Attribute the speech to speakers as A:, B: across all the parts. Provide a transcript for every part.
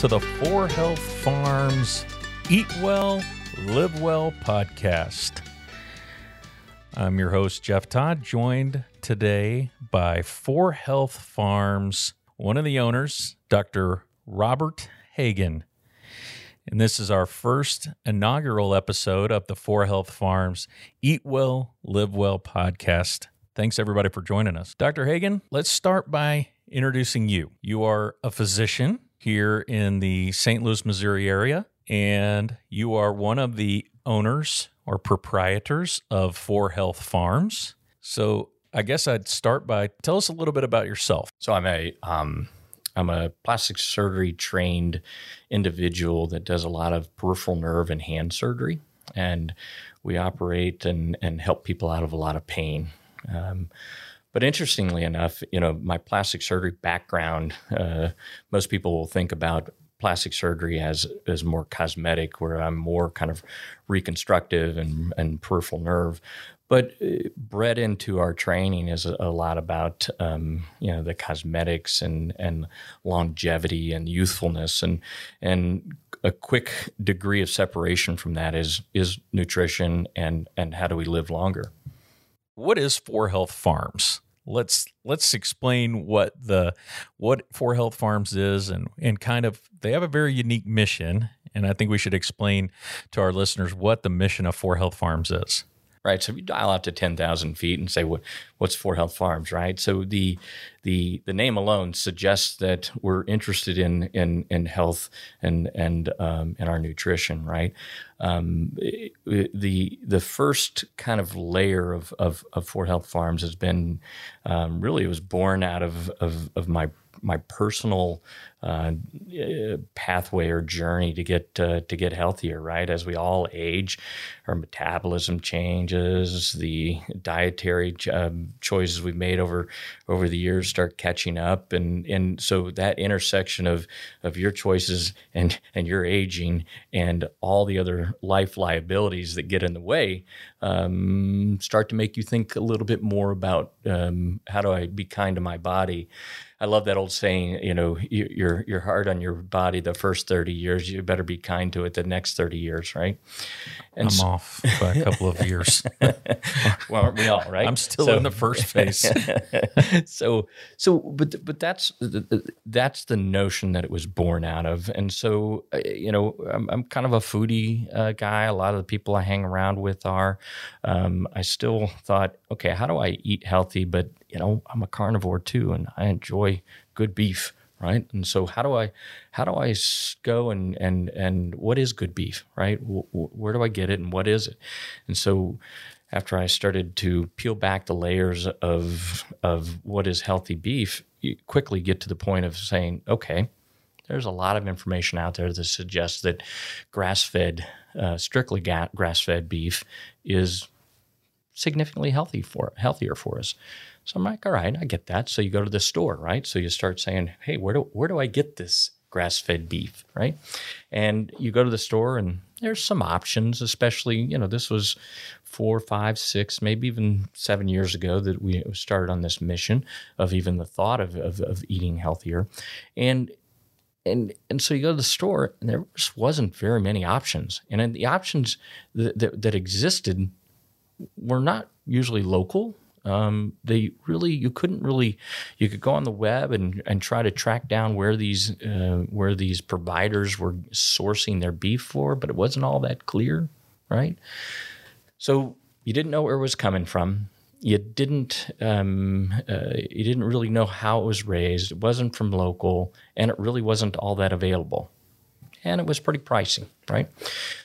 A: To the Four Health Farms Eat Well, Live Well podcast. I'm your host, Jeff Todd, joined today by Four Health Farms, one of the owners, Dr. Robert Hagen. And this is our first inaugural episode of the Four Health Farms Eat Well, Live Well podcast. Thanks everybody for joining us. Dr. Hagen, let's start by introducing you. You are a physician here in the St. Louis, Missouri area, and you are one of the owners or proprietors of Four Health Farms. So I guess I'd start by tell us a little bit about yourself.
B: So I'm a um, I'm a plastic surgery trained individual that does a lot of peripheral nerve and hand surgery, and we operate and and help people out of a lot of pain. Um, but interestingly enough, you know, my plastic surgery background, uh, most people will think about plastic surgery as as more cosmetic, where I'm more kind of reconstructive and and peripheral nerve. But uh, bred into our training is a, lot about um, you know the cosmetics and and longevity and youthfulness and and a quick degree of separation from that is is nutrition and and how do we live longer
A: what is Four Health Farms? Let's let's explain what the what Four Health Farms is and and kind of they have a very unique mission and I think we should explain to our listeners what the mission of Four Health Farms is
B: right? So if you dial out to ten thousand feet and say, "What what's Four Health Farms?" Right? So the the the name alone suggests that we're interested in in in health and and um, in our nutrition, right? Um, the the first kind of layer of of, of Four Health Farms has been um, really it was born out of of, of my my personal uh, pathway or journey to get uh, to get healthier. Right, as we all age, our metabolism changes. The dietary uh, choices we've made over over the years start catching up, and and so that intersection of of your choices and and your aging and all the other life liabilities that get in the way um, start to make you think a little bit more about um, how do I be kind to my body I love that old saying, you know, you're you're hard on your body the first 30 years, you better be kind to it the next 30 years, right?
A: And I'm so, off by a couple of years.
B: well, aren't we all, right?
A: I'm still so, in the first phase.
B: so so but but that's that's the notion that it was born out of. And so uh, you know, I'm, I'm kind of a foodie uh, guy. A lot of the people I hang around with are um, I still thought, okay, how do I eat healthy but you know, I'm a carnivore too, and I enjoy good beef, right? And so, how do I, how do I go and and and what is good beef, right? where do I get it, and what is it? And so, after I started to peel back the layers of of what is healthy beef, you quickly get to the point of saying, okay, there's a lot of information out there that suggests that grass fed, uh, strictly ga- grass fed beef is significantly healthy for healthier for us. So I'm like, all right, I get that. So you go to the store, right? So you start saying, hey, where do where do I get this grass-fed beef, right? And you go to the store and there's some options, especially, you know, this was four, five, six, maybe even seven years ago that we started on this mission of even the thought of, of, of eating healthier. And and and so you go to the store and there just wasn't very many options. And the options that, that, that existed were not usually local um, they really you couldn't really you could go on the web and, and try to track down where these uh, where these providers were sourcing their beef for, but it wasn't all that clear, right? So you didn't know where it was coming from. You didn't um, uh, you didn't really know how it was raised. It wasn't from local, and it really wasn't all that available, and it was pretty pricey, right?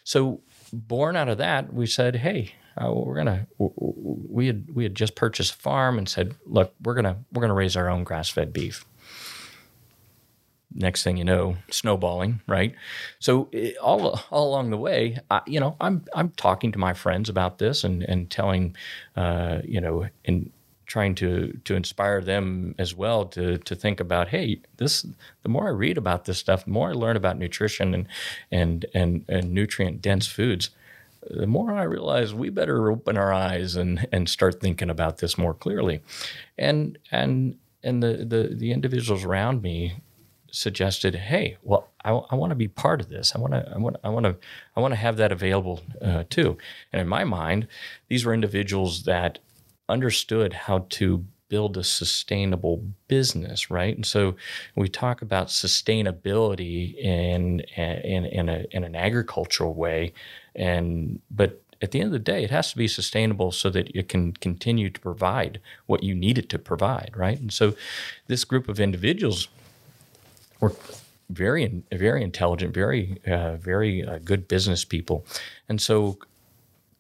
B: So born out of that, we said, hey uh, we're gonna we had we had just purchased a farm and said, look, we're gonna we're gonna raise our own grass fed beef. Next thing you know, snowballing, right? So it, all all along the way, I, you know, I'm I'm talking to my friends about this and and telling, uh, you know, and trying to to inspire them as well to to think about hey this the more I read about this stuff the more I learn about nutrition and and and, and nutrient dense foods the more I realize we better open our eyes and and start thinking about this more clearly, and and and the the, the individuals around me suggested, "Hey, well, I, I want to be part of this. I want to, I want, I want to, I want to have that available uh, too." And in my mind, these were individuals that understood how to build a sustainable business, right? And so we talk about sustainability in in in, a, in an agricultural way, and but at the end of the day, it has to be sustainable so that it can continue to provide what you need it to provide, right? And so this group of individuals were very very intelligent, very uh, very uh, good business people, and so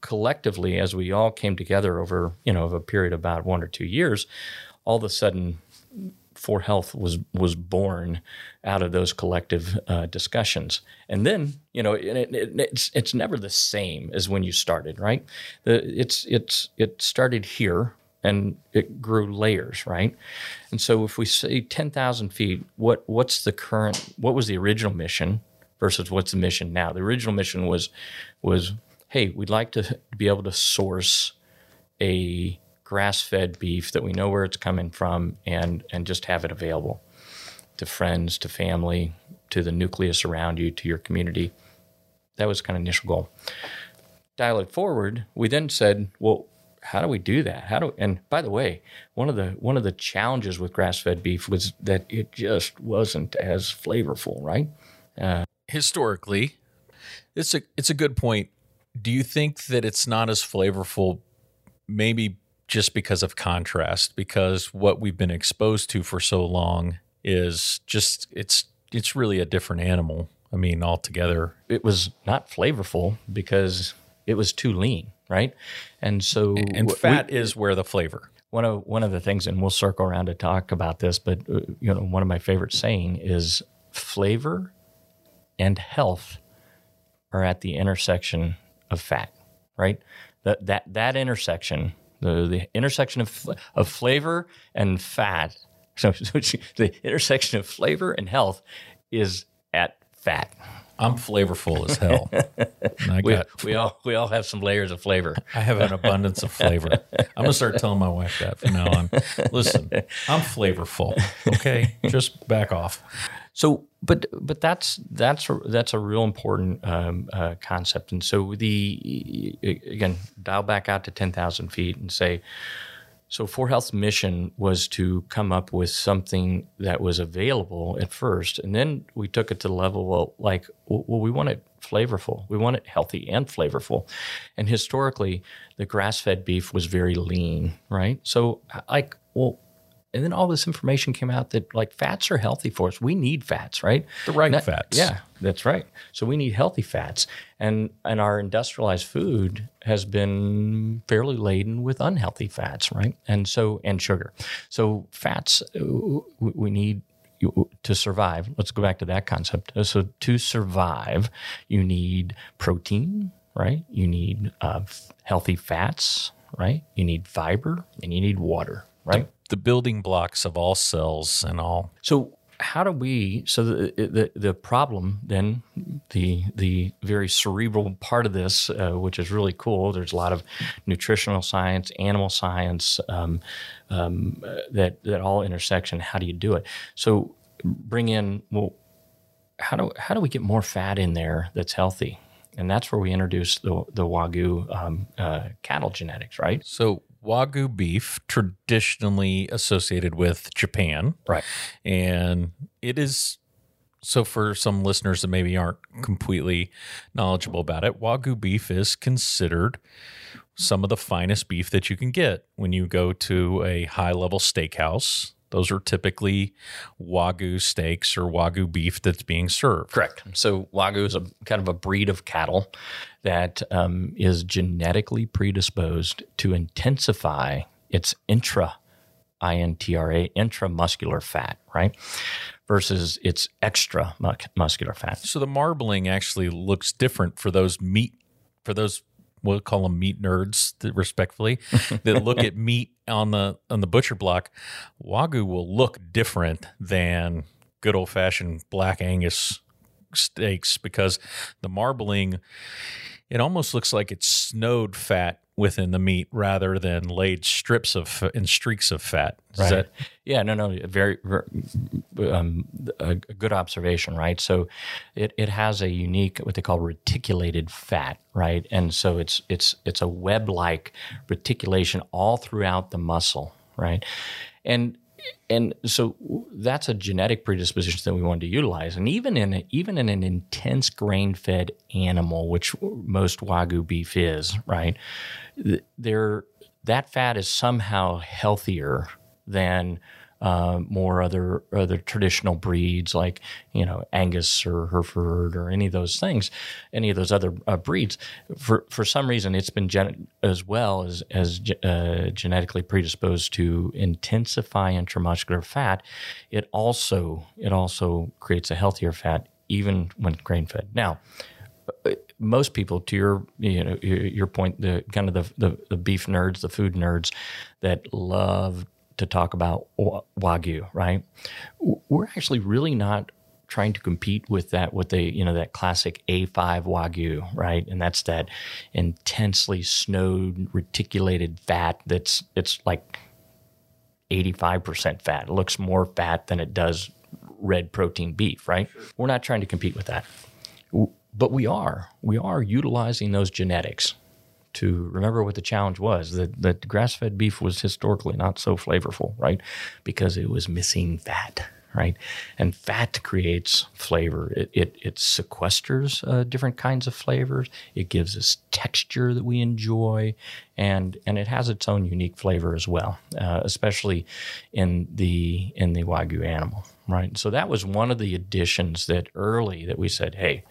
B: collectively, as we all came together over you know a period of about one or two years, all of a sudden, For Health was was born out of those collective uh, discussions. And then you know it, it, it's it's never the same as when you started, right? The, it's it's it started here and it grew layers, right? And so if we say ten thousand feet, what what's the current? What was the original mission? Versus what's the mission now? The original mission was was hey, we'd like to be able to source a grass-fed beef that we know where it's coming from and and just have it available to friends, to family, to the nucleus around you, to your community. That was kind of initial goal. Dial it forward, we then said, well, how do we do that? How do and by the way, one of the one of the challenges with grass-fed beef was that it just wasn't as flavorful, right?
A: Uh, Historically, it's a it's a good point do you think that it's not as flavorful maybe just because of contrast because what we've been exposed to for so long is just it's it's really a different animal i mean altogether.
B: It was not flavorful because it was too lean right? And so
A: and fat we, is where the flavor.
B: One of one of the things and we'll circle around to talk about this but uh, you know one of my favorite saying is flavor and health are at the intersection of fat, right? That that that intersection, the the intersection of of flavor and fat. So, so the intersection of flavor and health is at fat.
A: I'm flavorful as hell.
B: We, got, we all we all have some layers of flavor.
A: I have an abundance of flavor. I'm gonna start telling my wife that from now on. Listen, I'm flavorful. Okay, just back off.
B: So, but but that's that's a, that's a real important um, uh, concept. And so the again dial back out to ten thousand feet and say, so For Health's mission was to come up with something that was available at first, and then we took it to the level well, like well, we want it flavorful, we want it healthy and flavorful, and historically the grass-fed beef was very lean, right? So like well and then all this information came out that like fats are healthy for us. We need fats, right?
A: The right Not, fats.
B: Yeah, that's right. So we need healthy fats, and and our industrialized food has been fairly laden with unhealthy fats, right? And so and sugar. So fats we need to survive. Let's go back to that concept. So to survive, you need protein, right? You need uh, healthy fats, right? You need fiber, and you need water, right?
A: The building blocks of all cells and all.
B: So how do we so the, the the problem then the the very cerebral part of this uh, which is really cool there's a lot of nutritional science animal science um, um, that that all intersection how do you do it? So bring in well how do how do we get more fat in there that's healthy? And that's where we introduce the the wagyu um, uh, cattle genetics right?
A: So Wagyu beef, traditionally associated with Japan.
B: Right.
A: And it is so for some listeners that maybe aren't completely knowledgeable about it, Wagyu beef is considered some of the finest beef that you can get when you go to a high level steakhouse those are typically Wagyu steaks or Wagyu beef that's being served.
B: Correct. So Wagyu is a kind of a breed of cattle that um, is genetically predisposed to intensify its intra, I-N-T-R-A, intramuscular fat, right? Versus its extra muscular fat.
A: So the marbling actually looks different for those meat, for those we'll call them meat nerds respectfully that look at meat on the on the butcher block wagyu will look different than good old fashioned black angus steaks because the marbling it almost looks like it's snowed fat within the meat rather than laid strips of and streaks of fat. Is
B: Right.
A: that
B: Yeah, no, no, very, very um, a, a good observation, right? So, it, it has a unique what they call reticulated fat, right? And so it's it's it's a web like reticulation all throughout the muscle, right? And and so that's a genetic predisposition that we wanted to utilize. And even in a, even in an intense grain fed animal, which most wagyu beef is, right? There that fat is somehow healthier than uh, more other other traditional breeds like you know Angus or Hereford or any of those things, any of those other uh, breeds. For for some reason, it's been gen- as well as as uh, genetically predisposed to intensify intramuscular fat. It also it also creates a healthier fat even when grain fed. Now most people to your you know your, your point the kind of the, the the beef nerds the food nerds that love to talk about wa- wagyu right? We're actually really not trying to compete with that what they you know that classic A5 wagyu right? And that's that intensely snowed reticulated fat that's it's like 85% fat. It looks more fat than it does red protein beef right? We're not trying to compete with that. But we are. We are utilizing those genetics to remember what the challenge was that that grass-fed beef was historically not so flavorful right? Because it was missing fat right? And fat creates flavor. It it, it sequesters uh, different kinds of flavors. It gives us texture that we enjoy and and it has its own unique flavor as well uh, especially in the in the wagyu animal right? So that was one of the additions that early that we said hey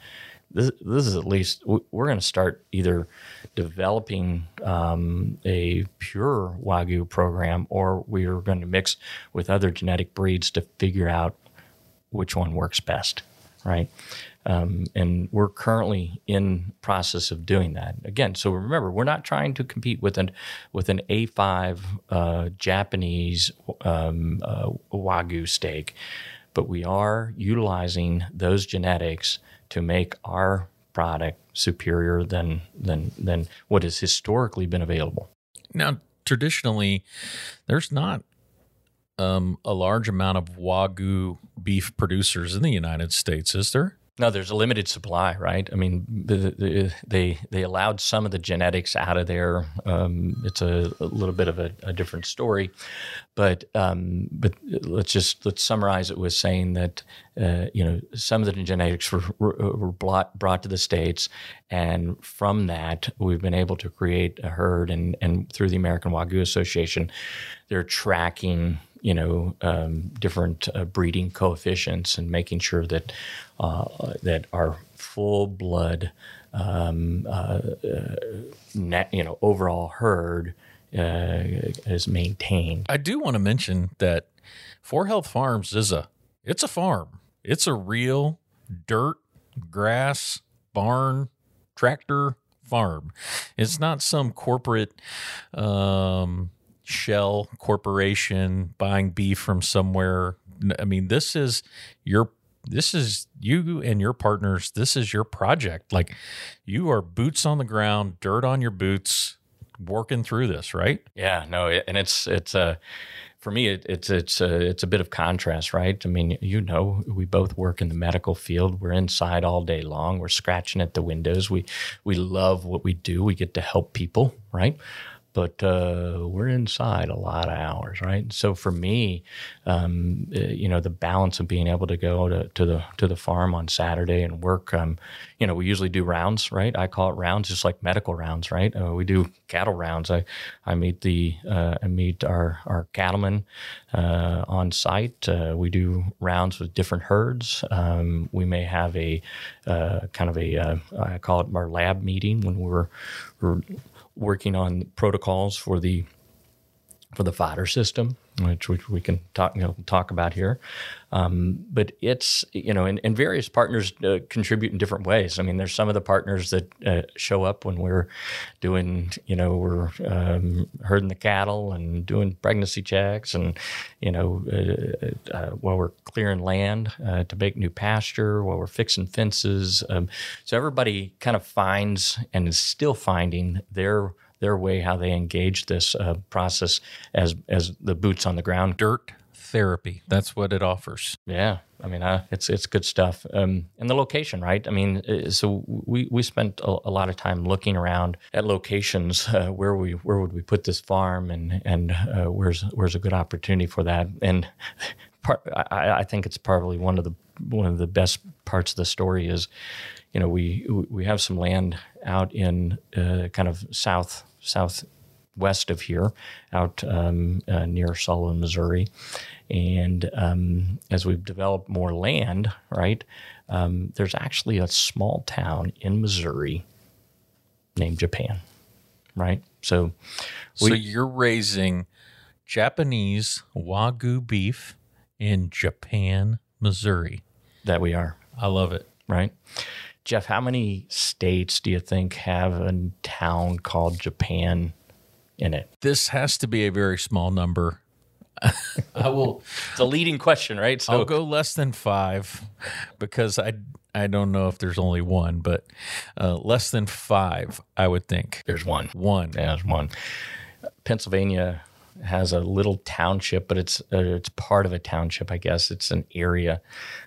B: this, this is at least we're going to start either developing um, a pure wagyu program or we are going to mix with other genetic breeds to figure out which one works best right? Um, and we're currently in process of doing that. Again so remember we're not trying to compete with an with an a5 uh, japanese um, uh, wagyu steak but we are utilizing those genetics to make our product superior than than than what has historically been available.
A: now traditionally there's not um, a large amount of wagyu beef producers in the United States, is there?
B: No, there's a limited supply, right? I mean, the, the, they they allowed some of the genetics out of there. Um, it's a, a, little bit of a, a different story, but um, but let's just let's summarize it with saying that uh, you know some of the genetics were were brought brought to the states, and from that we've been able to create a herd, and and through the American Wagyu Association, they're tracking you know um, different uh, breeding coefficients and making sure that uh, that our full blood um, uh, net, you know overall herd uh, is maintained.
A: I do want to mention that Four Health Farms is a it's a farm. It's a real dirt, grass, barn, tractor farm. It's not some corporate um, shell corporation buying beef from somewhere. I mean, this is your this is you and your partners. This is your project. Like you are boots on the ground, dirt on your boots, working through this, right?
B: Yeah, no, and it's it's a for me it, it's it's a, it's a bit of contrast, right? I mean, you know, we both work in the medical field. We're inside all day long. We're scratching at the windows. We we love what we do. We get to help people, right? But uh, we're inside a lot of hours, right? So for me, um, you know, the balance of being able to go to, to the to the farm on Saturday and work, um, you know, we usually do rounds, right? I call it rounds, just like medical rounds, right? Uh, we do cattle rounds. I I meet the uh, I meet our our cattlemen uh, on site. Uh, we do rounds with different herds. Um, we may have a uh, kind of a I call it our lab meeting when we're we're working on protocols for the for the fodder system, which, we can talk you know, talk about here. Um, but it's you know, and, and various partners uh, contribute in different ways. I mean, there's some of the partners that uh, show up when we're doing you know we're um, herding the cattle and doing pregnancy checks, and you know uh, uh while we're clearing land uh, to make new pasture, while we're fixing fences. Um, so everybody kind of finds and is still finding their their way how they engage this uh, process as as the boots on the ground.
A: Dirt therapy. That's what it offers.
B: Yeah, I mean, uh, it's it's good stuff. Um, and the location, right? I mean, uh, so we we spent a, a lot of time looking around at locations uh, where we where would we put this farm, and and uh, where's where's a good opportunity for that. And part, I, I think it's probably one of the one of the best parts of the story is, you know, we we have some land out in uh, kind of south south west of here, out um, uh, near Sullivan, Missouri. And um, as we've developed more land, right, um, there's actually a small town in Missouri named Japan, right? So,
A: so you're raising Japanese Wagyu beef in Japan, Missouri.
B: That we are.
A: I love it.
B: Right. Jeff, how many states do you think have a town called Japan in it?
A: This has to be a very small number.
B: I will. It's a leading question, right?
A: So I'll go less than five because I I don't know if there's only one, but uh, less than five, I would think.
B: There's one.
A: One.
B: Yeah, there's one. Pennsylvania has a little township, but it's uh, it's part of a township, I guess. It's an area,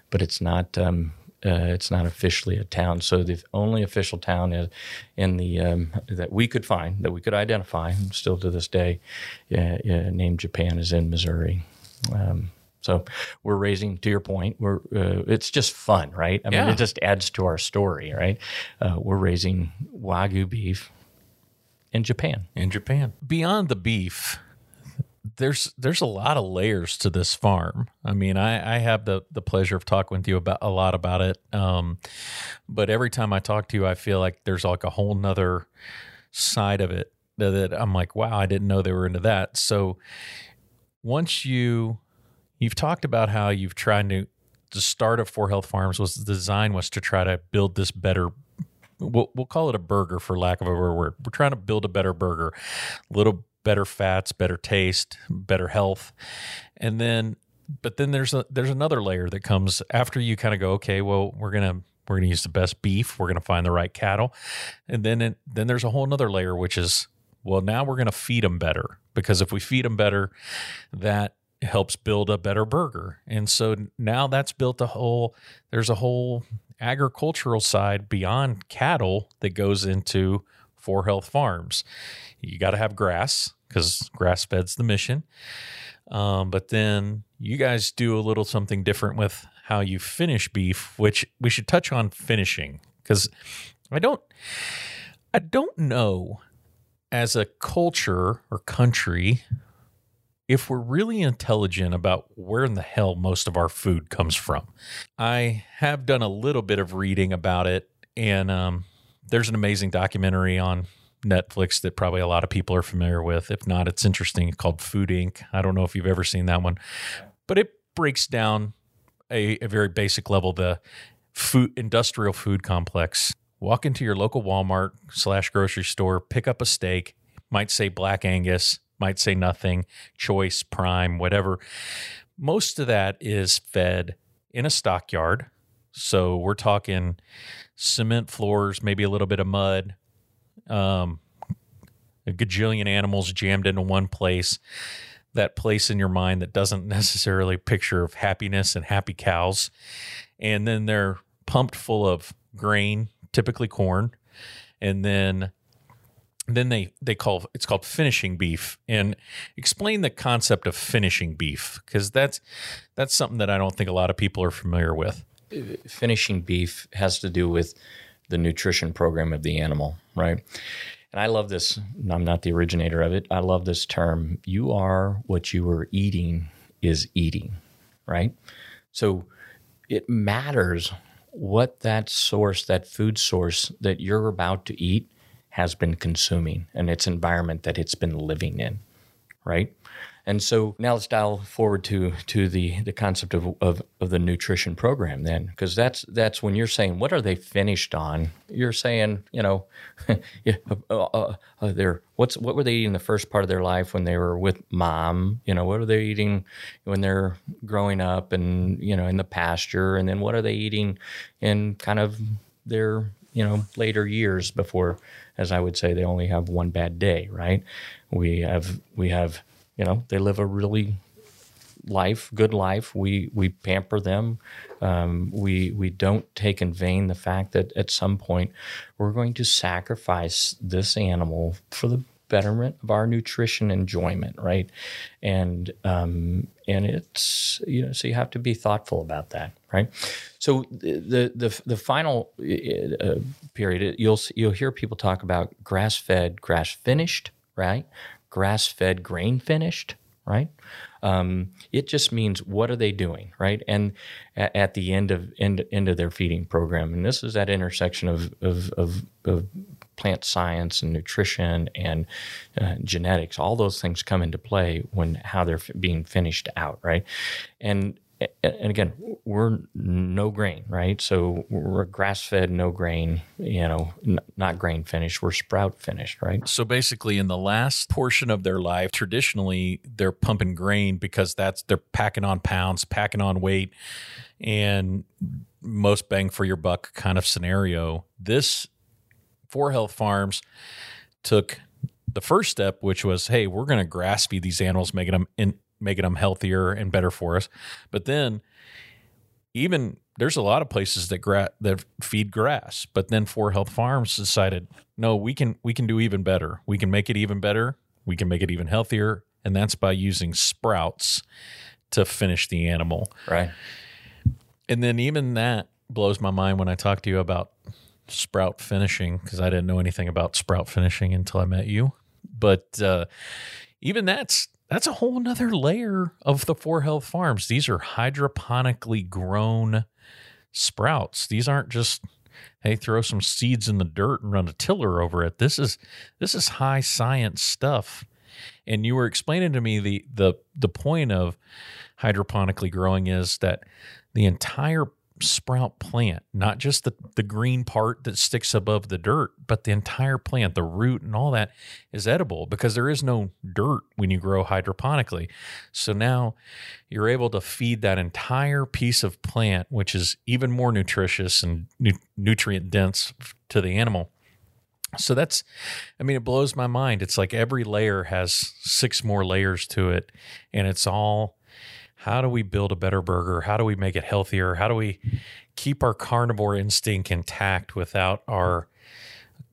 B: but it's not um, uh, it's not officially a town. So the only official town is in the um, that we could find that we could identify, still to this day, uh, named Japan is in Missouri. Um, so we're raising, to your point, we're uh, it's just fun, right? I mean, it just adds to our story, right? Uh, we're raising wagyu beef in Japan.
A: In Japan, beyond the beef there's there's a lot of layers to this farm. I mean, I, I have the the pleasure of talking with you about a lot about it. Um, but every time I talk to you, I feel like there's like a whole nother side of it that, I'm like, wow, I didn't know they were into that. So once you you've talked about how you've tried to the start of 4Health Farms was the design was to try to build this better we'll, we'll call it a burger for lack of a word. We're trying to build a better burger, a little better fats, better taste, better health. And then but then there's a there's another layer that comes after you kind of go, okay, well, we're gonna we're gonna use the best beef, we're gonna find the right cattle, and then it, then there's a whole other layer which is well, now we're gonna feed them better. Because if we feed them better, that helps build a better burger, and so now that's built a whole there's a whole agricultural side beyond cattle that goes into 4Health Farms. You got to have grass because grass fed's the mission. Um, but then you guys do a little something different with how you finish beef, which we should touch on finishing because I don't, I don't know as a culture or country if we're really intelligent about where in the hell most of our food comes from. I have done a little bit of reading about it, and um, there's an amazing documentary on Netflix that probably a lot of people are familiar with. If not, it's interesting. Called Food Inc. I don't know if you've ever seen that one, but it breaks down a, a very basic level the food industrial food complex. Walk into your local Walmart slash grocery store, pick up a steak, might say Black Angus, might say nothing, choice, prime, whatever. Most of that is fed in a stockyard. So we're talking cement floors, maybe a little bit of mud, um, a gajillion animals jammed into one place. That place in your mind that doesn't necessarily picture of happiness and happy cows, and then they're pumped full of grain, typically corn, and then then they they call it's called finishing beef and explain the concept of finishing beef because that's that's something that I don't think a lot of people are familiar with.
B: Finishing beef has to do with the nutrition program of the animal, right? And I love this. I'm not the originator of it. I love this term. You are what you are eating is eating, right? So it matters what that source, that food source that you're about to eat has been consuming and its environment that it's been living in, right? And so now let's dial forward to to the the concept of of, of the nutrition program then, because that's that's when you're saying what are they finished on? You're saying you know, yeah, uh, uh, uh, they're what's what were they eating the first part of their life when they were with mom? You know, what are they eating when they're growing up and you know in the pasture, and then what are they eating in kind of their you know later years before, as I would say, they only have one bad day, right? We have we have you know they live a really life, good life. We we pamper them. Um, we we don't take in vain the fact that at some point we're going to sacrifice this animal for the betterment of our nutrition enjoyment, right? And um, and it's you know so you have to be thoughtful about that, right? So the the the final uh, period you'll you'll hear people talk about grass fed, grass finished, right? Grass fed, grain finished, right? Um, it just means what are they doing, right? And at, at, the end of end, end of their feeding program, and this is that intersection of of, of, of plant science and nutrition and uh, genetics. All those things come into play when how they're f- being finished out, right? And and again, we're no grain, right? So we're grass fed, no grain, you know, n- not grain finished. We're sprout finished, right?
A: So basically, in the last portion of their life, traditionally they're pumping grain because that's they're packing on pounds, packing on weight, and most bang for your buck kind of scenario. This 4Health Farms took the first step, which was, hey, we're going to grass feed these animals, making them in, making them healthier and better for us. But then even there's a lot of places that gra- that feed grass, but then 4Health Farms decided, no, we can we can do even better. We can make it even better. We can make it even healthier, and that's by using sprouts to finish the animal.
B: Right.
A: And then even that blows my mind when I talk to you about sprout finishing because I didn't know anything about sprout finishing until I met you. But uh, even that's that's a whole nother layer of the 4Health Farms. These are hydroponically grown sprouts. These aren't just hey throw some seeds in the dirt and run a tiller over it. This is this is high science stuff. And you were explaining to me the the the point of hydroponically growing is that the entire sprout plant, not just the, the green part that sticks above the dirt, but the entire plant, the root and all that is edible because there is no dirt when you grow hydroponically. So now you're able to feed that entire piece of plant, which is even more nutritious and nu- nutrient dense to the animal. So that's, I mean, it blows my mind. It's like every layer has six more layers to it, and it's all how do we build a better burger? How do we make it healthier? How do we keep our carnivore instinct intact without our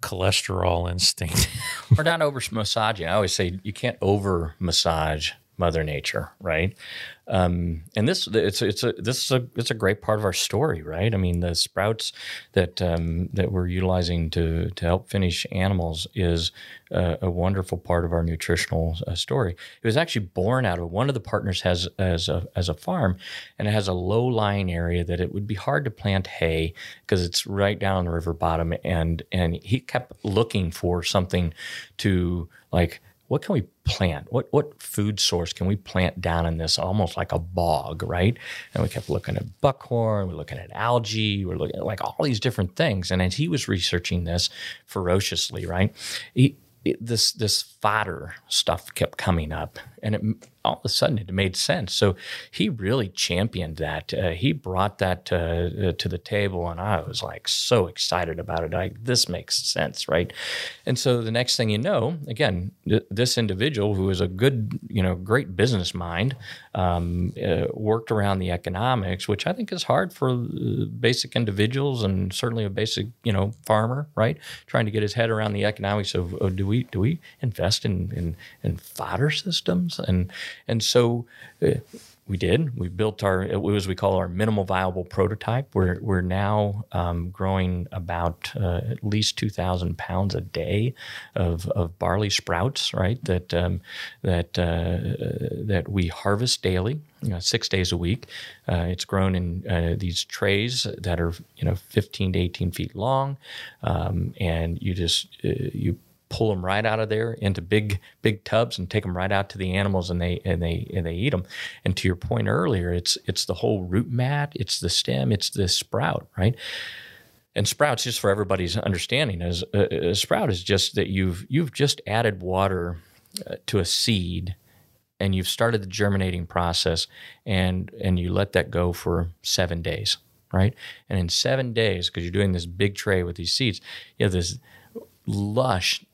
A: cholesterol instinct?
B: We're not over massaging. I always say you can't over massage Mother Nature, right? Um, and this it's it's a this is a it's a great part of our story, right? I mean, the sprouts that um, that we're utilizing to to help finish animals is a, a wonderful part of our nutritional uh, story. It was actually born out of one of the partners has as a as a farm, and it has a low lying area that it would be hard to plant hay because it's right down the river bottom, and and he kept looking for something to like what can we plant? What what food source can we plant down in this almost like a bog, right? And we kept looking at buckhorn, we're looking at algae, we're looking at like all these different things. And as he was researching this ferociously, right, he, this this fodder stuff kept coming up, and it, all of a sudden it made sense. So he really championed that. Uh, he brought that uh, to the table, and I was like so excited about it. Like this makes sense, right? And so the next thing you know, again, th- this individual who is a good, you know, great business mind, um, uh, worked around the economics, which I think is hard for uh, basic individuals and certainly a basic, you know, farmer, right? Trying to get his head around the economics of, of do we do we invest in in, in fodder systems and and so uh, we did. We built our was we call our minimal viable prototype. We're we're now um, growing about uh, at least two thousand pounds a day of, of barley sprouts, right? That um, that uh, that we harvest daily, you know, six days a week. Uh, it's grown in uh, these trays that are you know fifteen to eighteen feet long, um, and you just uh, you pull them right out of there into big big tubs and take them right out to the animals and they and they and they eat them and to your point earlier it's it's the whole root mat it's the stem it's the sprout right and sprouts just for everybody's understanding is uh, a sprout is just that you've you've just added water uh, to a seed and you've started the germinating process and and you let that go for 7 days right? And in seven days, because you're doing this big tray with these seeds, you have this lush,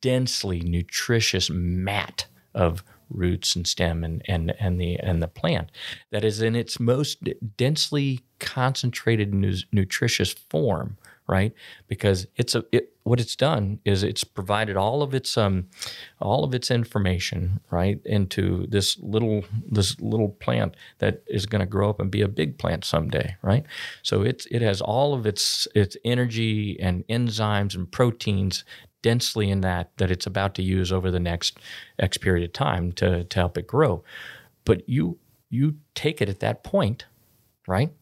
B: densely nutritious mat of roots and stem and, and, and the and the plant that is in its most densely concentrated nu- nutritious form right? Because it's a it, what it's done is it's provided all of its um all of its information right into this little this little plant that is going to grow up and be a big plant someday right? So it's it has all of its its energy and enzymes and proteins densely in that that it's about to use over the next X period of time to to help it grow. But you you take it at that point right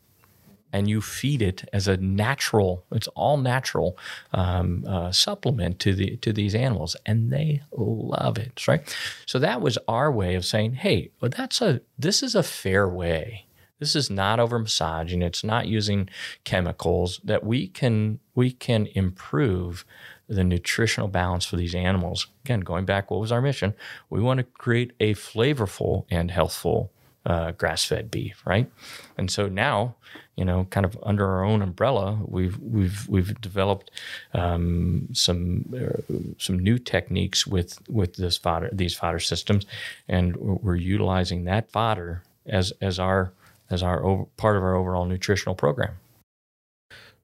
B: and you feed it as a natural it's all natural um, uh, supplement to the to these animals and they love it right? So that was our way of saying hey well that's a this is a fair way. This is not over massaging. It's not using chemicals that we can we can improve the nutritional balance for these animals. Again going back what was our mission? We want to create a flavorful and healthful uh, grass-fed beef, right? And so now, you know, kind of under our own umbrella, we've we've we've developed um, some uh, some new techniques with with this fodder these fodder systems, and we're utilizing that fodder as as our as our over, part of our overall nutritional program.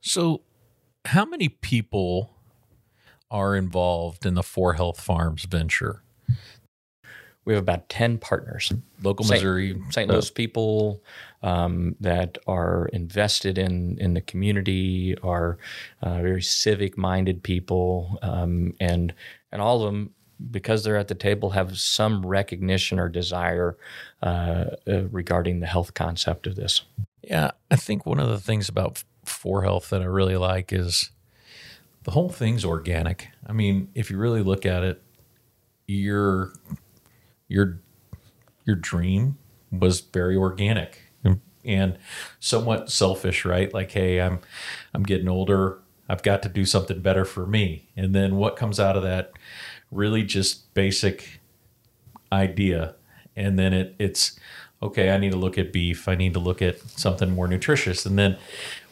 A: So, how many people are involved in the 4Health Farms venture?
B: We have about 10 partners.
A: Local missouri
B: st louis people um, that are invested in in the community are uh, very civic minded people um, and and all of them because they're at the table have some recognition or desire uh, uh, regarding the health concept of this.
A: Yeah i think one of the things about 4Health that i really like is the whole thing's organic. I mean if you really look at it you're your your dream was very organic and somewhat selfish, right? Like, hey, I'm I'm getting older. I've got to do something better for me. And then what comes out of that really just basic idea. And then it it's okay, I need to look at beef. I need to look at something more nutritious. And then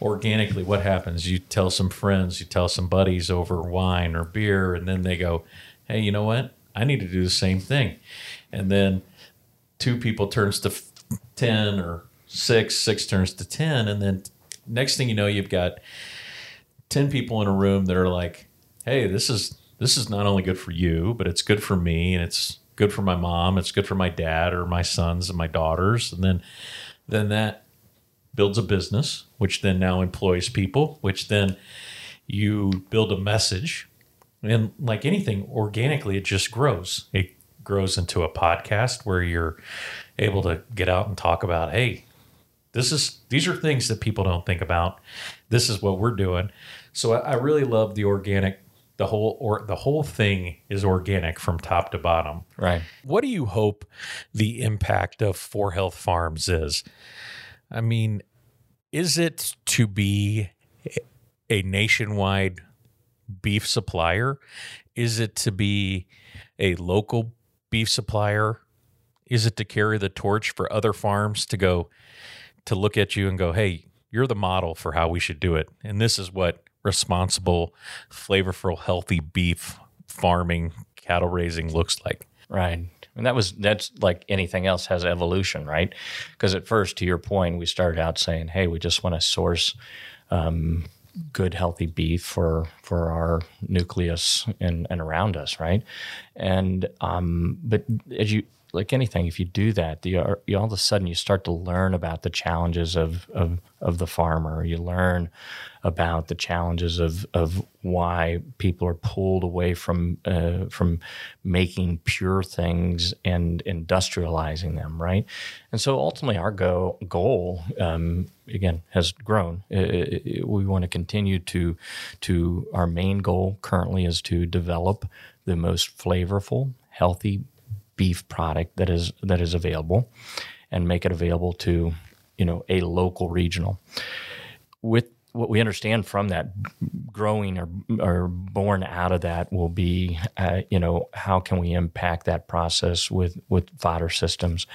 A: organically what happens? You tell some friends, you tell some buddies over wine or beer, and then they go, Hey, you know what? I need to do the same thing and then two people turns to 10 or six, six turns to 10. And then next thing you know, you've got 10 people in a room that are like, hey, this is, this is not only good for you, but it's good for me and it's good for my mom. It's good for my dad or my sons and my daughters. And then, then that builds a business, which then now employs people, which then you build a message. And like anything, organically, it just grows. It grows into a podcast where you're able to get out and talk about, hey, this is these are things that people don't think about. This is what we're doing. So I, I really love the organic the whole or the whole thing is organic from top to bottom.
B: Right.
A: What do you hope the impact of 4Health Farms is? I mean, is it to be a nationwide beef supplier? Is it to be a local beef supplier? Is it to carry the torch for other farms to go to look at you and go, hey, you're the model for how we should do it? And this is what responsible, flavorful, healthy beef farming, cattle raising looks like.
B: Right. And that was that's like anything else has evolution, right? Because at first, to your point, we started out saying, "Hey, we just want to source um, good healthy beef for for our nucleus and, and around us right? And um but as you like anything if you do that you, you all of a sudden you start to learn about the challenges of of of the farmer you learn about the challenges of of why people are pulled away from uh, from making pure things and industrializing them, right? And so ultimately, our go, goal um, again has grown. It, it, we want to continue to to our main goal currently is to develop the most flavorful, healthy beef product that is that is available, and make it available to you know a local regional. With what we understand from that growing or, or born out of that will be, uh, you know, how can we impact that process with, with fodder systems?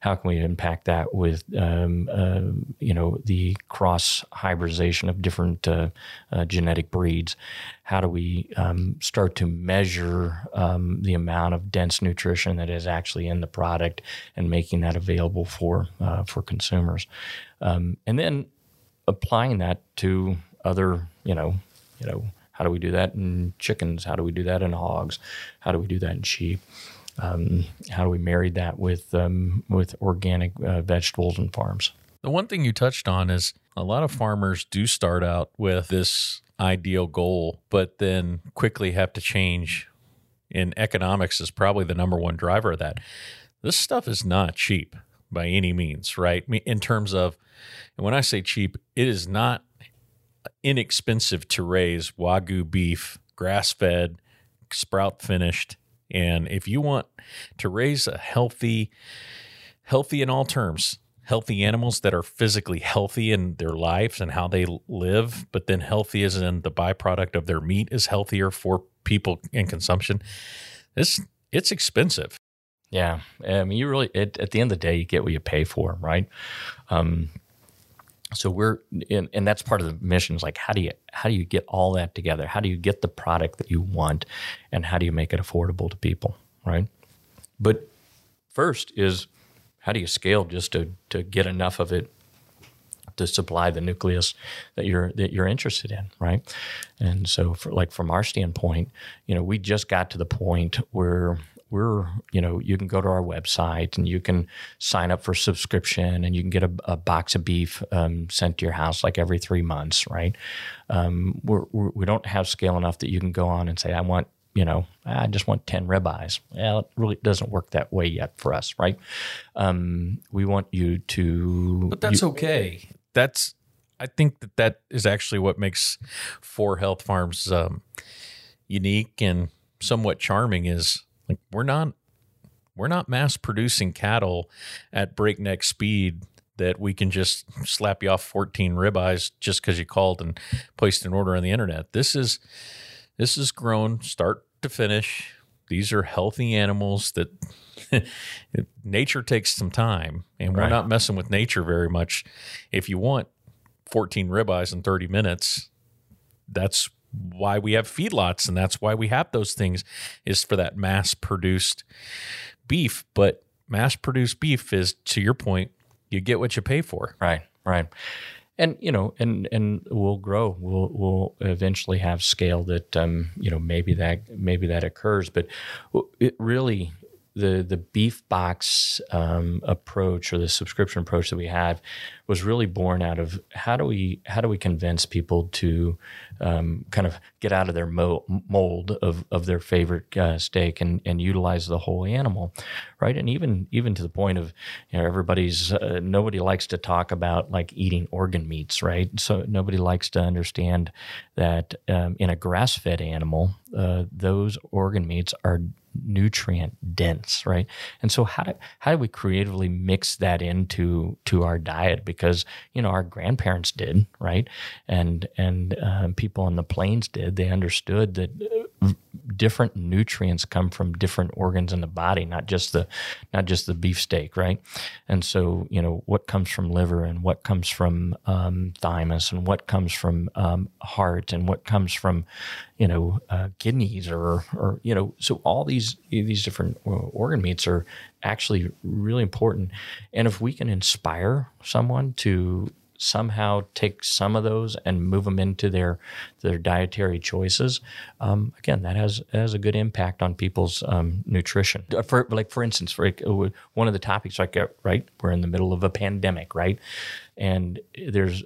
B: How can we impact that with, um, uh, you know, the cross hybridization of different uh, uh, genetic breeds? How do we um, start to measure um, the amount of dense nutrition that is actually in the product and making that available for uh, for consumers? Um, and then applying that to other, you know, you know, how do we do that in chickens? How do we do that in hogs? How do we do that in sheep? Um, how do we marry that with um, with organic uh, vegetables and farms?
A: The one thing you touched on is a lot of farmers do start out with this ideal goal, but then quickly have to change. In economics is probably the number one driver of that. This stuff is not cheap by any means, right? In terms of, and when I say cheap, it is not inexpensive to raise wagyu beef, grass fed, sprout finished. And if you want to raise a healthy, healthy in all terms, healthy animals that are physically healthy in their lives and how they live, but then healthy as in the byproduct of their meat is healthier for people in consumption. This it's expensive.
B: Yeah, I mean, you really it, at the end of the day, you get what you pay for, right? Um, so we're in, and that's part of the mission is like how do you how do you get all that together? How do you get the product that you want? And how do you make it affordable to people right? But first is how do you scale just to to get enough of it to supply the nucleus that you're that you're interested in right? And so for like from our standpoint you know we just got to the point where we're you know you can go to our website and you can sign up for subscription and you can get a, a box of beef um, sent to your house like every three months right? Um, we're, we're, we do not have scale enough that you can go on and say i want you know i just want 10 ribeyes. Well it really doesn't work that way yet for us right? Um, we want you to
A: but that's
B: you,
A: okay. That's i think that that is actually what makes 4health farms um, unique and somewhat charming is like we're not we're not mass producing cattle at breakneck speed that we can just slap you off 14 ribeyes just because you called and placed an order on the internet. This is this is grown start to finish. These are healthy animals that nature takes some time, and we're right. not messing with nature very much. If you want 14 ribeyes in 30 minutes, that's why we have feedlots and that's why we have those things is for that mass produced beef. But mass produced beef is to your point you get what you pay for.
B: Right right. And you know and and we'll grow. We'll we'll eventually have scale that um you know maybe that maybe that occurs. But it really the the beef box um, approach or the subscription approach that we have was really born out of how do we how do we convince people to um, kind of get out of their mold of, of their favorite uh, steak and, and utilize the whole animal, right? And even even to the point of you know everybody's uh, nobody likes to talk about like eating organ meats, right? So nobody likes to understand that um, in a grass fed animal, uh, those organ meats are nutrient dense, right? And so how do how do we creatively mix that into to our diet? Because you know our grandparents did, right? And and um, people on the plains did. They understood that uh, different nutrients come from different organs in the body, not just the not just the beefsteak, right? And so you know what comes from liver and what comes from um, thymus and what comes from um, heart and what comes from you know uh, kidneys or or you know so all these these different uh, organ meats are actually really important and if we can inspire someone to somehow take some of those and move them into their their dietary choices, um, again, that has has a good impact on people's um, nutrition. Uh, for like for instance, for uh, one of the topics, like right, we're in the middle of a pandemic, right, and there's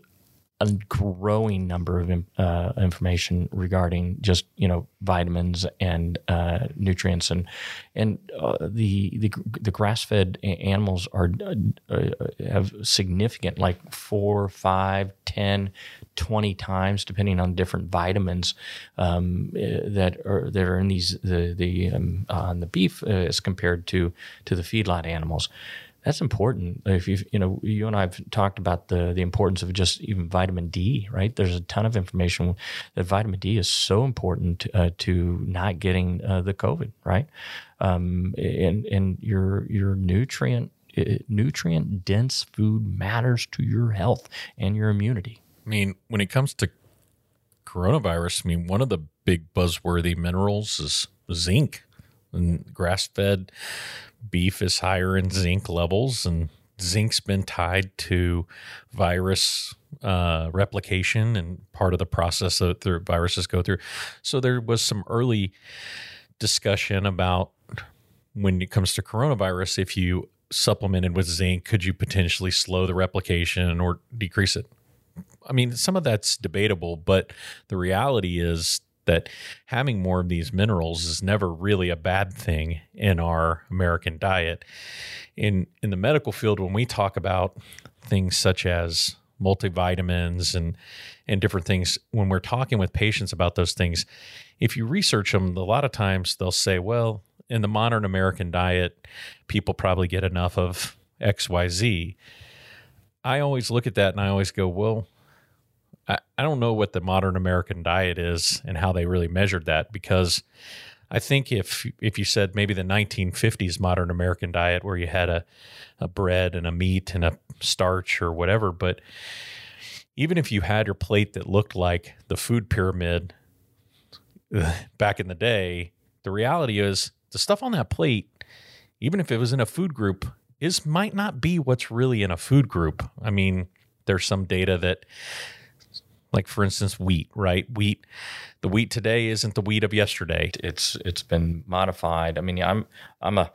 B: a growing number of uh, information regarding just you know vitamins and uh, nutrients and and uh, the the, the grass fed animals are uh, have significant like four, five, 10, 20 times depending on different vitamins um, uh, that are that are in these the the um, on the beef uh, as compared to to the feedlot animals that's important. If you you know you and I've talked about the the importance of just even vitamin D, right? There's a ton of information that vitamin D is so important uh, to not getting uh, the COVID, right? Um, and and your your nutrient uh, nutrient dense food matters to your health and your immunity.
A: I mean, when it comes to coronavirus, I mean, one of the big buzzworthy minerals is zinc. And grass fed beef is higher in zinc levels, and zinc's been tied to virus uh, replication and part of the process that the viruses go through. So there was some early discussion about when it comes to coronavirus, if you supplemented with zinc, could you potentially slow the replication or decrease it? I mean, some of that's debatable, but the reality is that having more of these minerals is never really a bad thing in our American diet. In in the medical field, when we talk about things such as multivitamins and and different things, when we're talking with patients about those things, if you research them, a lot of times they'll say, well, in the modern American diet, people probably get enough of XYZ. I always look at that and I always go, well, I, I don't know what the modern American diet is and how they really measured that because I think if if you said maybe the 1950s modern American diet where you had a, a bread and a meat and a starch or whatever, but even if you had your plate that looked like the food pyramid back in the day, the reality is the stuff on that plate, even if it was in a food group, is might not be what's really in a food group. I mean, there's some data that like for instance wheat right? Wheat the wheat today isn't the wheat of yesterday.
B: It's it's been modified. I mean i'm i'm a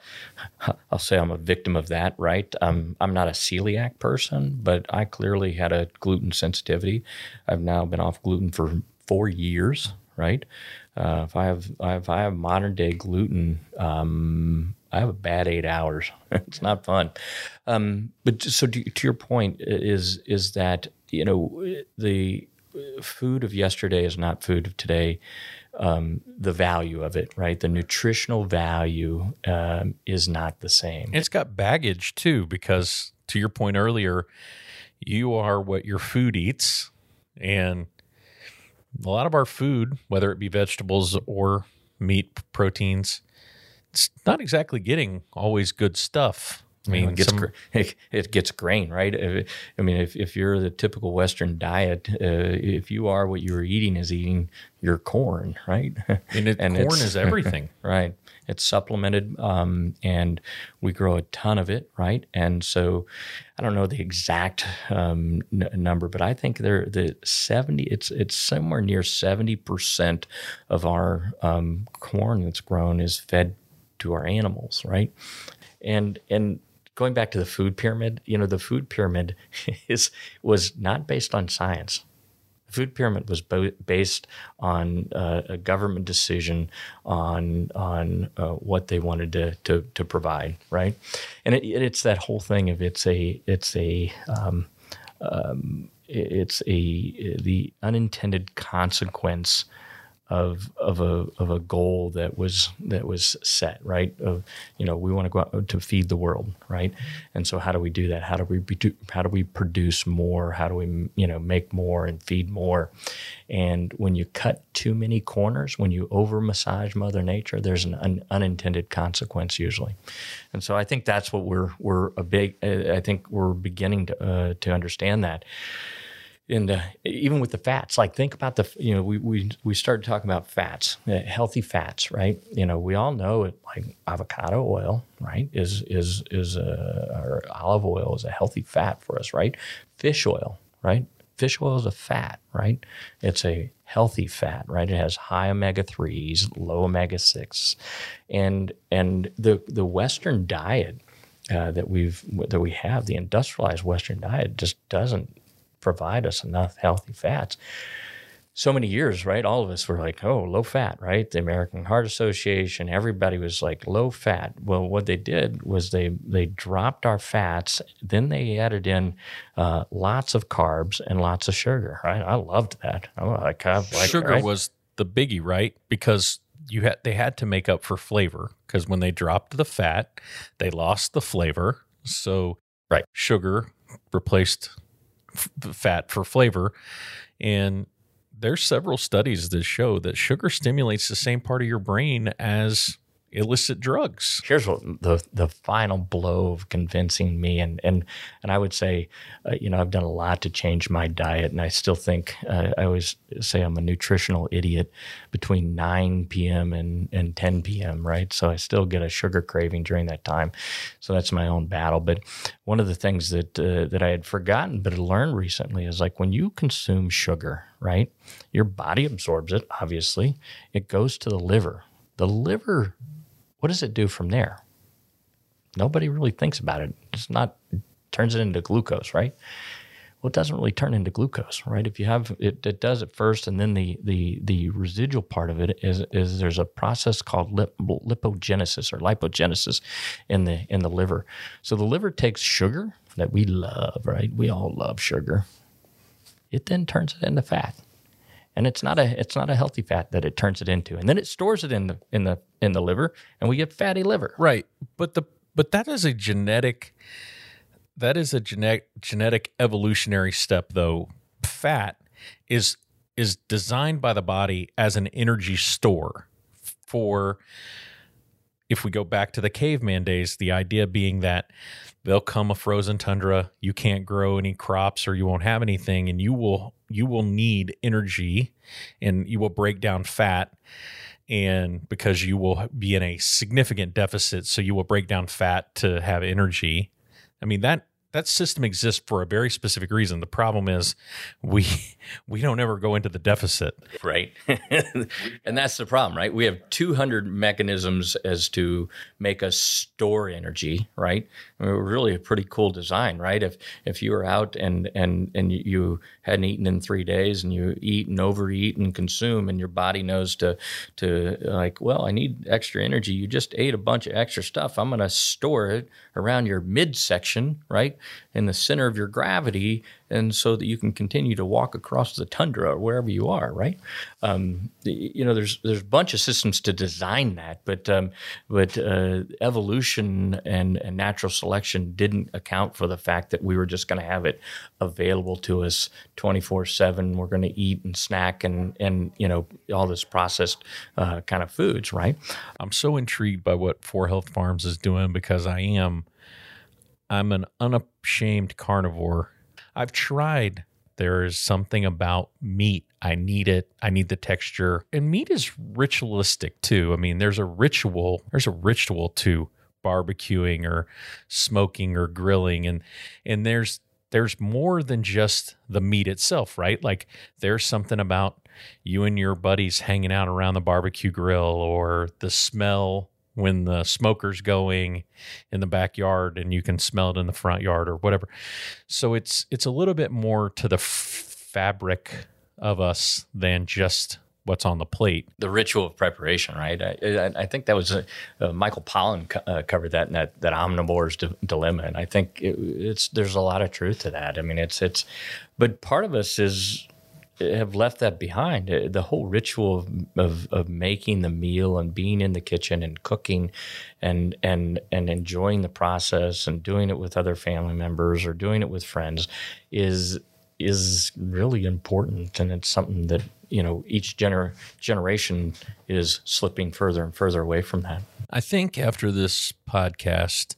B: i'll say i'm a victim of that right? I'm i'm not a celiac person but i clearly had a gluten sensitivity. I've now been off gluten for four years right? Uh, if i have if i have modern day gluten um, I have a bad eight hours. it's not fun. Um, but so to, to your point is is that you know the food of yesterday is not food of today. Um, the value of it, right? The nutritional value um, is not the same.
A: It's got baggage too, because to your point earlier, you are what your food eats. And a lot of our food, whether it be vegetables or meat proteins, it's not exactly getting always good stuff.
B: I mean, it gets some, it, gets grain, right? I mean, if, if you're the typical Western diet, uh, if you are what you're eating is eating your corn, right?
A: And, it, and corn is everything,
B: right? It's supplemented, um, and we grow a ton of it, right? And so, I don't know the exact um, n- number, but I think there the seventy. It's it's somewhere near seventy percent of our um, corn that's grown is fed to our animals, right? And and going back to the food pyramid, you know, the food pyramid is was not based on science. The food pyramid was bo- based on uh, a government decision on on uh, what they wanted to, to, to provide, right? And it, it's that whole thing of it's a it's a um, um, it's a the unintended consequence of of a of a goal that was that was set right? Of you know we want to go out to feed the world right? And so how do we do that? How do we how do we produce more? How do we you know make more and feed more? And when you cut too many corners when you over massage mother nature there's an un, unintended consequence usually. And so i think that's what we're we're a big i think we're beginning to uh, to understand that and uh, even with the fats like think about the you know we we, we started talking about fats uh, healthy fats right? You know we all know it like avocado oil right is is is a, or olive oil is a healthy fat for us right? Fish oil right? Fish oil is a fat right? It's a healthy fat right? It has high omega 3s low omega 6 and and the the western diet uh, that we've that we have the industrialized western diet just doesn't provide us enough healthy fats. So many years, right? All of us were like, oh, low fat, right? The American Heart Association, everybody was like low fat. Well, what they did was they they dropped our fats, then they added in uh, lots of carbs and lots of sugar, right? I loved that. I like, I like
A: sugar
B: right?
A: was the biggie, right? Because you had they had to make up for flavor because when they dropped the fat, they lost the flavor So
B: Right.
A: sugar replaced f- fat for flavor. And there's several studies that show that sugar stimulates the same part of your brain as illicit drugs.
B: here's what the the final blow of convincing me and and and I would say uh, you know I've done a lot to change my diet and I still think uh, I always say I'm a nutritional idiot between 9 p.m. and and 10 p.m. right so I still get a sugar craving during that time so that's my own battle but one of the things that uh, that I had forgotten but learned recently is like when you consume sugar right your body absorbs it obviously it goes to the liver the liver what does it do from there? Nobody really thinks about it. It's not turns it into glucose, right? Well, it doesn't really turn into glucose, right? If you have it, it does it first, and then the the the residual part of it is is there's a process called lip, lipogenesis or lipogenesis in the in the liver. So the liver takes sugar that we love, right? We all love sugar. It then turns it into fat and it's not a it's not a healthy fat that it turns it into and then it stores it in the in the in the liver and we get fatty liver
A: Right. But the but that is a genetic that is a genetic genetic evolutionary step though. Fat is is designed by the body as an energy store for if we go back to the caveman days, the idea being that there'll come a frozen tundra, you can't grow any crops or you won't have anything and you will you will need energy and you will break down fat and because you will be in a significant deficit so you will break down fat to have energy. I mean that that system exists for a very specific reason. The problem is we we don't ever go into the deficit.
B: right. And that's the problem right? We have 200 mechanisms as to make us store energy right? I mean, really a pretty cool design right? If if you were out and and and you hadn't eaten in three days and you eat and overeat and consume and your body knows to to like well i need extra energy. You just ate a bunch of extra stuff. I'm going to store it around your midsection right in the center of your gravity and so that you can continue to walk across the tundra or wherever you are, right? Um, you know, there's there's a bunch of systems to design that, but um, but uh, evolution and, and natural selection didn't account for the fact that we were just going to have it available to us 24 seven. We're going to eat and snack and and you know all this processed uh, kind of foods, right?
A: I'm so intrigued by what Four Health Farms is doing because I am I'm an unashamed carnivore. I've tried. There is something about meat. I need it. I need the texture. And meat is ritualistic too. I mean, there's a ritual, there's a ritual to barbecuing or smoking or grilling and and there's there's more than just the meat itself, right? Like there's something about you and your buddies hanging out around the barbecue grill or the smell when the smoker's going in the backyard and you can smell it in the front yard or whatever. So it's it's a little bit more to the f- fabric of us than just what's on the plate.
B: the ritual of preparation, right? I, I, I think that was uh uh, Michael Pollan co- uh, covered that in that that omnivore's di- dilemma, and I think it, it's there's a lot of truth to that. I mean, it's it's, but part of us is have left that behind. Uh, The whole ritual of, of of making the meal and being in the kitchen and cooking, and and and enjoying the process and doing it with other family members or doing it with friends, is is really important and it's something that you know each gener- generation is slipping further and further away from that
A: I think after this podcast,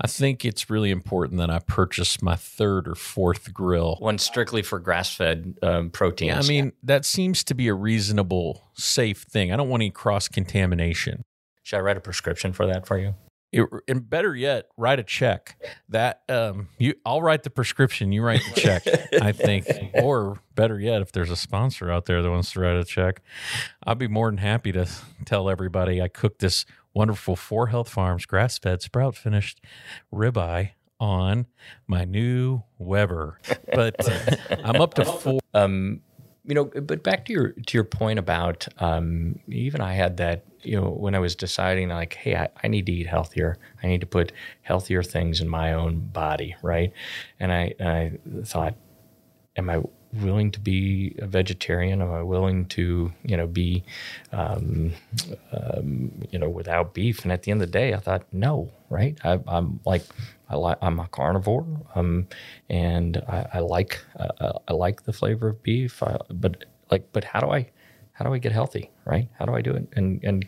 A: I think it's really important that I purchase my third or fourth grill.
B: one strictly for grass-fed um, proteins
A: I mean, that seems to be a reasonable, safe thing. I don't want any cross contamination.
B: should i write a prescription for that for you
A: It, and better yet, write a check. That um, you, I'll write the prescription. You write the check. I think, or better yet, if there's a sponsor out there that wants to write a check, I'd be more than happy to tell everybody I cooked this wonderful Four Health Farms grass-fed, sprout finished ribeye on my new Weber. But uh, I'm up to four.
B: um, you know but back to your to your point about um, even i had that you know when i was deciding like hey I, I need to eat healthier i need to put healthier things in my own body right and i and i thought am i willing to be a vegetarian am i willing to you know be um, um, you know without beef and at the end of the day i thought no right I, i'm like I like I'm a carnivore, um, and I, I like uh, I like the flavor of beef. I, but like, but how do I how do I get healthy? Right? How do I do it and and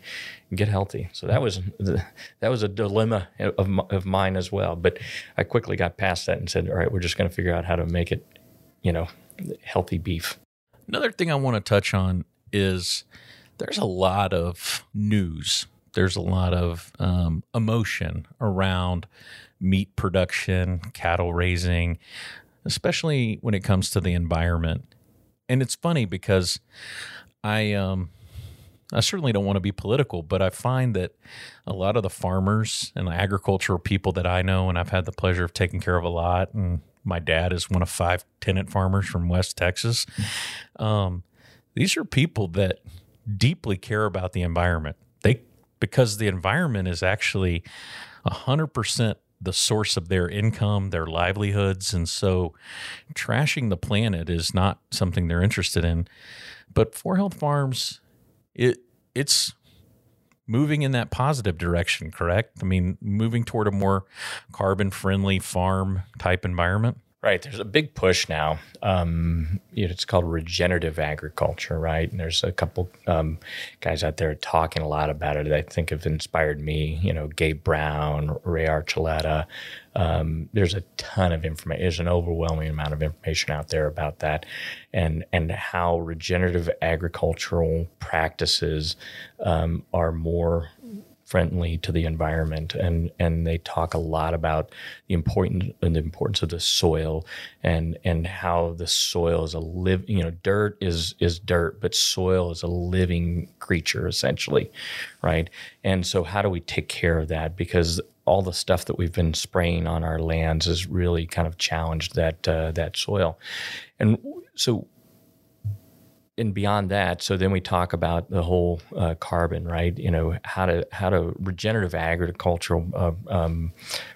B: get healthy? So that was the, that was a dilemma of of mine as well. But I quickly got past that and said, all right, we're just going to figure out how to make it, you know, healthy beef.
A: Another thing I want to touch on is there's a lot of news. There's a lot of um, emotion around meat production, cattle raising, especially when it comes to the environment. And it's funny because I um I certainly don't want to be political, but I find that a lot of the farmers and the agricultural people that I know, and I've had the pleasure of taking care of a lot, and my dad is one of five tenant farmers from West Texas. Um, these are people that deeply care about the environment. They because the environment is actually hundred percent the source of their income, their livelihoods, and so trashing the planet is not something they're interested in. But Four Health Farms, it it's moving in that positive direction, correct? I mean, moving toward a more carbon friendly farm type environment.
B: Right. There's a big push now. Um, it's called regenerative agriculture, right? And there's a couple um, guys out there talking a lot about it. I think have inspired me. You know, Gabe Brown, Ray Archuleta. Um, there's a ton of information. There's an overwhelming amount of information out there about that, and and how regenerative agricultural practices um, are more friendly to the environment and and they talk a lot about the important and the importance of the soil and and how the soil is a live you know dirt is is dirt but soil is a living creature essentially right? And so how do we take care of that? Because all the stuff that we've been spraying on our lands has really kind of challenged that uh, that soil. And so and beyond that, so then we talk about the whole uh, carbon, right? You know how to how to regenerative agricultural uh, um,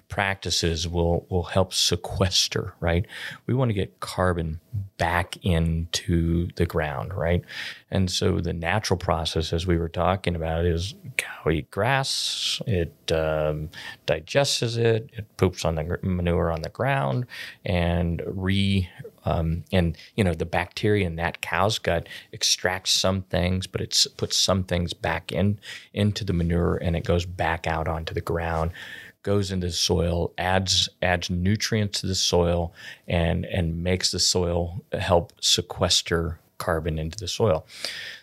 B: practices will will help sequester, right? We want to get carbon back into the ground, right? And so the natural process, as we were talking about, is cow eat grass, it um, digests it, it poops on the manure on the ground, and re um, and you know the bacteria in that cow's gut extracts some things, but it puts some things back in into the manure, and it goes back out onto the ground, goes into the soil, adds adds nutrients to the soil, and and makes the soil help sequester carbon into the soil.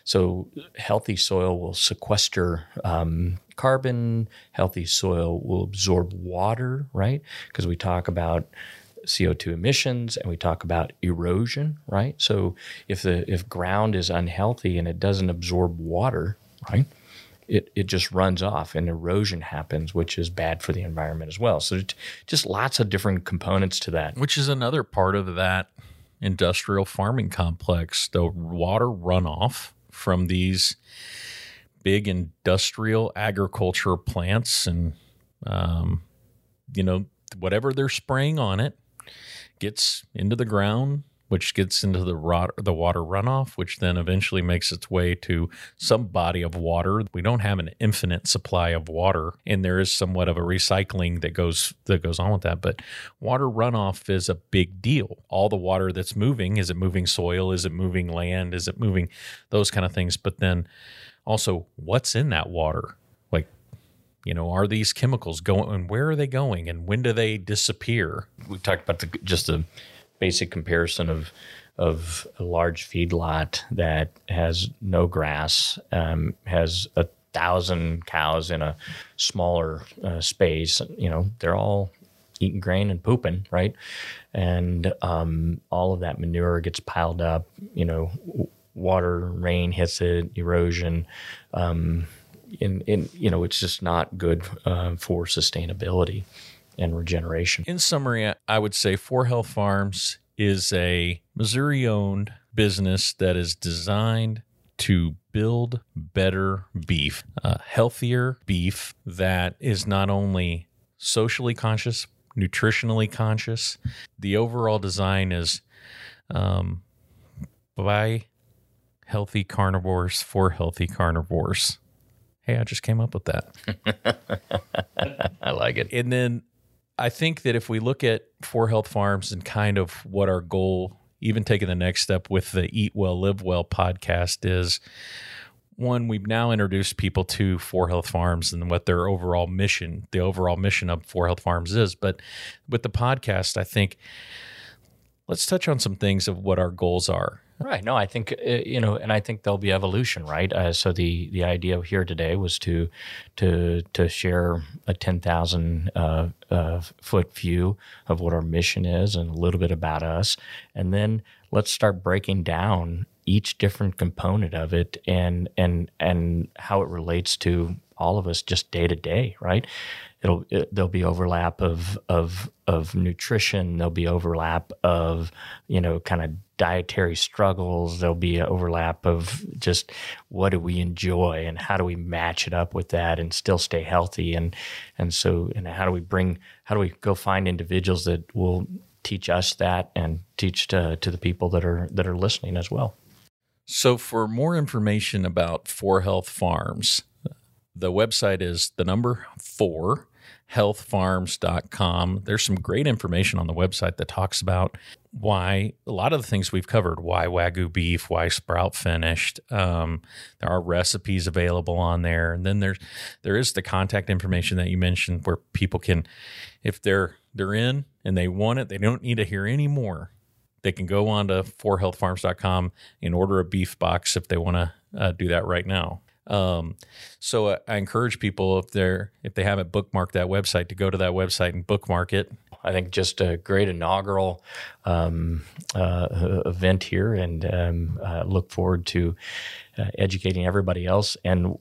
B: So healthy soil will sequester um, carbon. Healthy soil will absorb water, right? Because we talk about CO2 emissions and we talk about erosion, right? So if the if ground is unhealthy and it doesn't absorb water, right? It, it just runs off and erosion happens, which is bad for the environment as well. So just lots of different components to that.
A: Which is another part of that industrial farming complex, the water runoff from these big industrial agriculture plants and um, you know whatever they're spraying on it gets into the ground, which gets into the rot, the water runoff, which then eventually makes its way to some body of water. We don't have an infinite supply of water, and there is somewhat of a recycling that goes that goes on with that. But water runoff is a big deal. All the water that's moving is it moving soil? Is it moving land? Is it moving those kind of things? But then also, what's in that water? You know, are these chemicals going and where are they going and when do they disappear?
B: We talked about the, just a basic comparison of of a large feedlot that has no grass, um, has a thousand cows in a smaller uh, space. You know, they're all eating grain and pooping, right? And um, all of that manure gets piled up. You know, water, rain hits it, erosion. Um, in, in you know it's just not good uh, for sustainability and regeneration.
A: In summary, I would say 4Health Farms is a Missouri owned business that is designed to build better beef, uh, healthier beef that is not only socially conscious, nutritionally conscious. The overall design is um, by healthy carnivores for healthy carnivores. Hey, I just came up with that.
B: I like it.
A: And then I think that if we look at Four Health Farms and kind of what our goal, even taking the next step with the Eat Well, Live Well podcast, is one, we've now introduced people to Four Health Farms and what their overall mission, the overall mission of Four Health Farms is. But with the podcast, I think let's touch on some things of what our goals are.
B: Right. No, I think uh, you know, and I think there'll be evolution, right? Uh, so the the idea here today was to to to share a ten thousand uh, uh, foot view of what our mission is and a little bit about us, and then let's start breaking down each different component of it and and and how it relates to all of us just day to day, right? It'll it, there'll be overlap of of of nutrition. There'll be overlap of you know kind of dietary struggles. There'll be an overlap of just what do we enjoy and how do we match it up with that and still stay healthy and and so and how do we bring how do we go find individuals that will teach us that and teach to, to the people that are that are listening as well.
A: So for more information about Four Health Farms, the website is the number 4 healthfarms.com. There's some great information on the website that talks about why a lot of the things we've covered why Wagyu beef, why sprout finished. Um, there are recipes available on there. And then there's there is the contact information that you mentioned where people can, if they're they're in and they want it, they don't need to hear any more. They can go on to 4healthfarms.com and order a beef box if they want to uh, do that right now. Um, so I, I encourage people if they're if they haven't bookmarked that website to go to that website and bookmark it.
B: I think just a great inaugural um, uh, event here, and um, uh, look forward to uh, educating everybody else and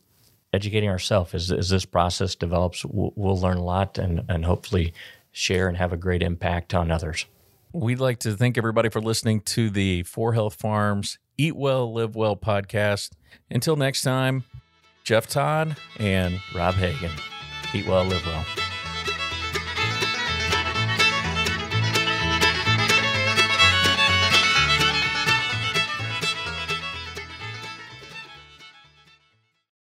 B: educating ourselves as, as this process develops. We'll, we'll learn a lot and, and hopefully share and have a great impact on others.
A: We'd like to thank everybody for listening to the Four Health Farms Eat Well, Live Well podcast. Until next time, Jeff Todd and
B: Rob Hagan. Eat well, live well.